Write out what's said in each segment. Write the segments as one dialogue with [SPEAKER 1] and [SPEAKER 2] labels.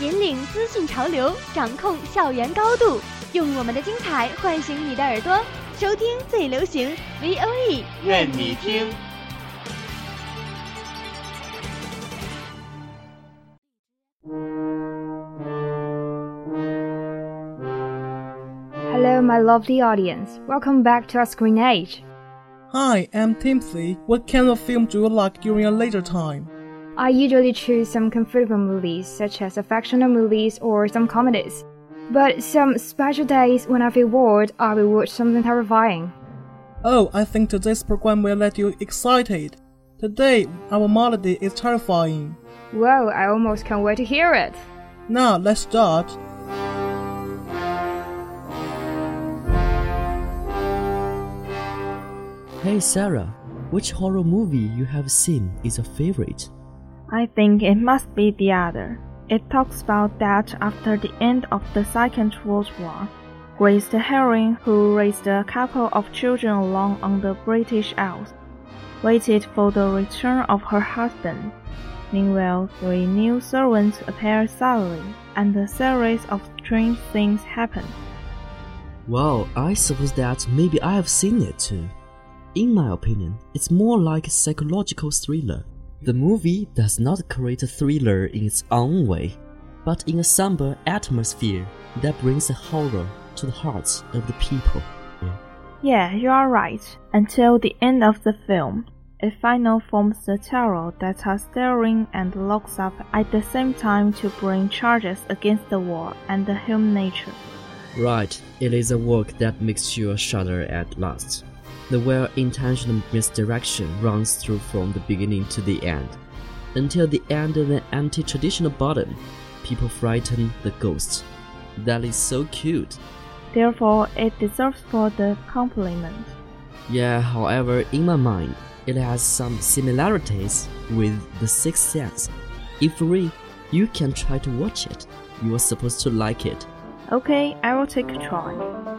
[SPEAKER 1] 引领资讯潮流，掌控校园高度，用我们的精彩唤醒你的耳朵，收听最流行 V O E，
[SPEAKER 2] 愿你听。
[SPEAKER 3] Hello, my lovely audience. Welcome back to our Screen Age.
[SPEAKER 4] Hi, I'm Timothy. What kind of film do you like during a leisure time?
[SPEAKER 3] I usually choose some comfortable movies, such as affectionate movies or some comedies. But some special days when I feel bored, I will watch something terrifying.
[SPEAKER 4] Oh, I think today's program will let you excited. Today, our melody is terrifying.
[SPEAKER 3] Whoa, I almost can't wait to hear it.
[SPEAKER 4] Now, let's start.
[SPEAKER 5] Hey Sarah, which horror movie you have seen is your favorite?
[SPEAKER 6] I think it must be the other. It talks about that after the end of the Second World War, Grace the heroine who raised a couple of children alone on the British Isles, waited for the return of her husband. Meanwhile, three new servants appear suddenly, and a series of strange things happen.
[SPEAKER 5] Well, I suppose that maybe I have seen it too. In my opinion, it's more like a psychological thriller. The movie does not create a thriller in its own way, but in a somber atmosphere that brings a horror to the hearts of the people.
[SPEAKER 6] Yeah, you are right. Until the end of the film, it finally forms the terror that are stirring and locks up at the same time to bring charges against the war and the human nature.
[SPEAKER 5] Right, it is a work that makes you shudder at last. The well intentioned misdirection runs through from the beginning to the end. Until the end of an anti traditional bottom, people frighten the ghosts. That is so cute.
[SPEAKER 6] Therefore, it deserves for the compliment.
[SPEAKER 5] Yeah, however, in my mind, it has some similarities with The Sixth Sense. If free, you can try to watch it. You are supposed to like it.
[SPEAKER 6] Okay, I will take a try.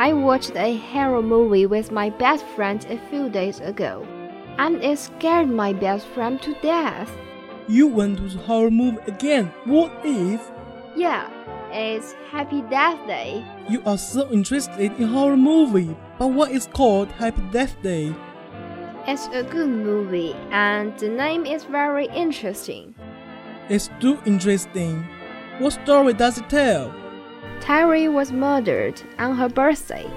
[SPEAKER 7] I watched a horror movie with my best friend a few days ago, and it scared my best friend to death.
[SPEAKER 4] You went to the horror movie again. What if?
[SPEAKER 7] Yeah, it's Happy Death Day.
[SPEAKER 4] You are so interested in horror movie, but what is called Happy Death Day?
[SPEAKER 7] It's a good movie, and the name is very interesting.
[SPEAKER 4] It's too interesting. What story does it tell?
[SPEAKER 7] Terry was murdered on her birthday,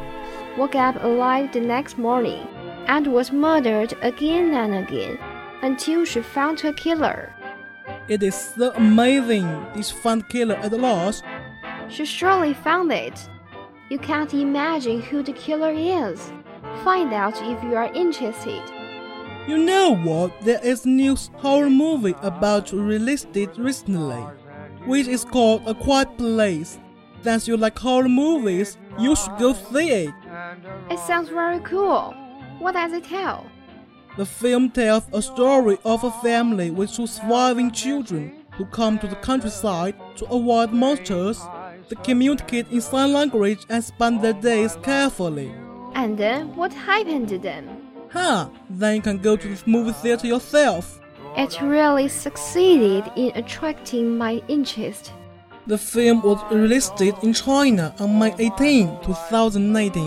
[SPEAKER 7] woke up alive the next morning, and was murdered again and again until she found her killer.
[SPEAKER 4] It is so amazing. This find killer at last.
[SPEAKER 7] She surely found it. You can't imagine who the killer is. Find out if you are interested.
[SPEAKER 4] You know what? There is a new horror movie about released it recently, which is called A Quiet Place. Since you like horror movies, you should go see it.
[SPEAKER 7] It sounds very cool. What does it tell?
[SPEAKER 4] The film tells a story of a family with two surviving children who come to the countryside to avoid monsters. They communicate in sign language and spend their days carefully.
[SPEAKER 7] And then what happened to them?
[SPEAKER 4] Huh, then you can go to the movie theater yourself.
[SPEAKER 7] It really succeeded in attracting my interest.
[SPEAKER 4] The film was released in China on May 18, 2019.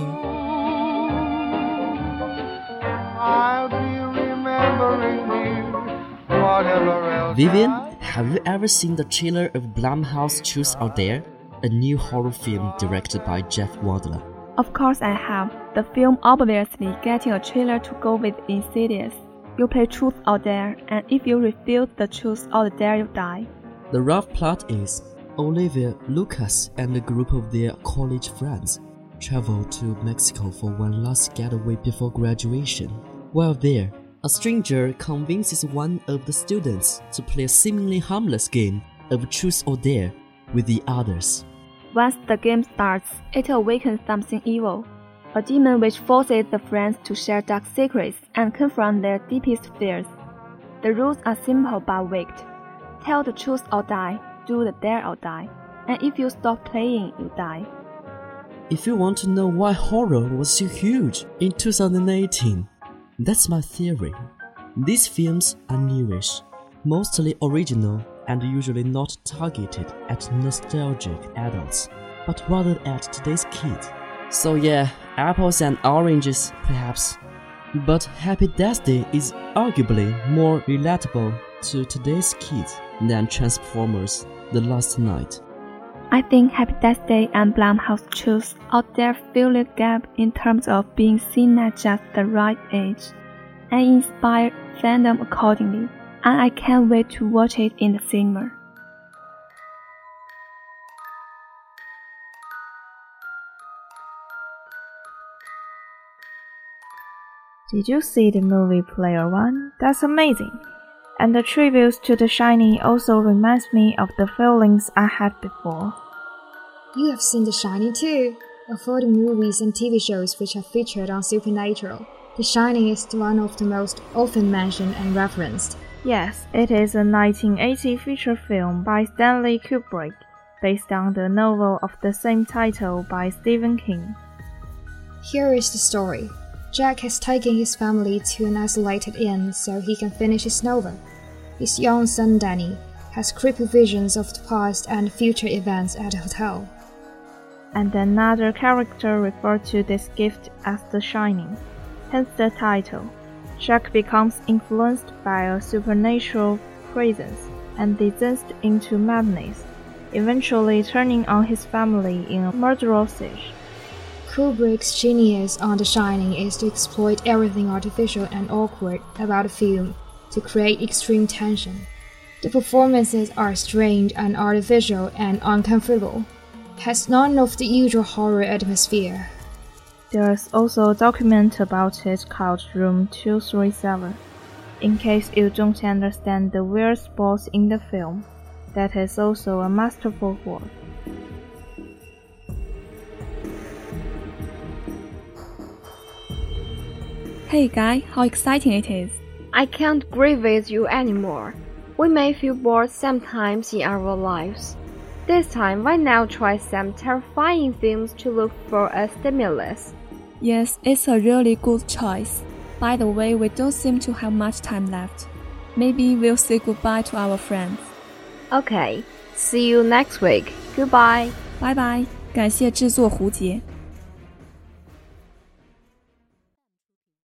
[SPEAKER 8] I'll be remembering you, whatever else.
[SPEAKER 5] Vivian, have you ever seen the trailer of Blumhouse Truth or Dare? A new horror film directed by Jeff Wadlow.
[SPEAKER 6] Of course, I have. The film obviously getting a trailer to go with Insidious. You play truth or dare, and if you refuse the truth or dare, you die.
[SPEAKER 5] The rough plot is Olivia, Lucas, and a group of their college friends travel to Mexico for one last getaway before graduation. While there, a stranger convinces one of the students to play a seemingly harmless game of truth or dare with the others.
[SPEAKER 6] Once the game starts, it awakens something evil, a demon which forces the friends to share dark secrets and confront their deepest fears. The rules are simple but wicked. Tell the truth or die, do the dare or die, and if you stop playing, you die.
[SPEAKER 5] If you want to know why horror was so huge in 2018, that's my theory. These films are newish, mostly original, and usually not targeted at nostalgic adults, but rather at today's kids. So, yeah, apples and oranges, perhaps. But Happy Death Day is arguably more relatable to today's kids than Transformers The Last Knight.
[SPEAKER 6] I think Happy Death Day and Blumhouse Truth or Dare the gap in terms of being seen at just the right age and inspire fandom accordingly, and I can't wait to watch it in the cinema. Did you see the movie Player One? That's amazing. And the tributes to The Shining also reminds me of the feelings I had before.
[SPEAKER 3] You have seen The Shining too. Of all the movies and TV shows which are featured on Supernatural, The Shining is one of the most often mentioned and referenced.
[SPEAKER 6] Yes, it is a 1980 feature film by Stanley Kubrick, based on the novel of the same title by Stephen King.
[SPEAKER 3] Here is the story. Jack has taken his family to an isolated inn so he can finish his novel. His young son Danny has creepy visions of the past and future events at the hotel.
[SPEAKER 6] And another character referred to this gift as The Shining, hence the title. Jack becomes influenced by a supernatural presence and descends into madness, eventually turning on his family in a murderous siege.
[SPEAKER 3] Kubrick's genius on The Shining is to exploit everything artificial and awkward about the film to create extreme tension. The performances are strange and artificial and uncomfortable, has none of the usual horror atmosphere.
[SPEAKER 6] There's also a document about it called Room 237. In case you don't understand the weird spots in the film, that is also a masterful work.
[SPEAKER 9] Hey guy, how exciting it is!
[SPEAKER 7] I can't agree with you anymore. We may feel bored sometimes in our lives. This time, why not try some terrifying films to look for a stimulus?
[SPEAKER 9] Yes, it's a really good choice. By the way, we don't seem to have much time left. Maybe we'll say goodbye to our friends.
[SPEAKER 7] Okay, see you next week. Goodbye.
[SPEAKER 9] 拜拜，感谢制作胡杰。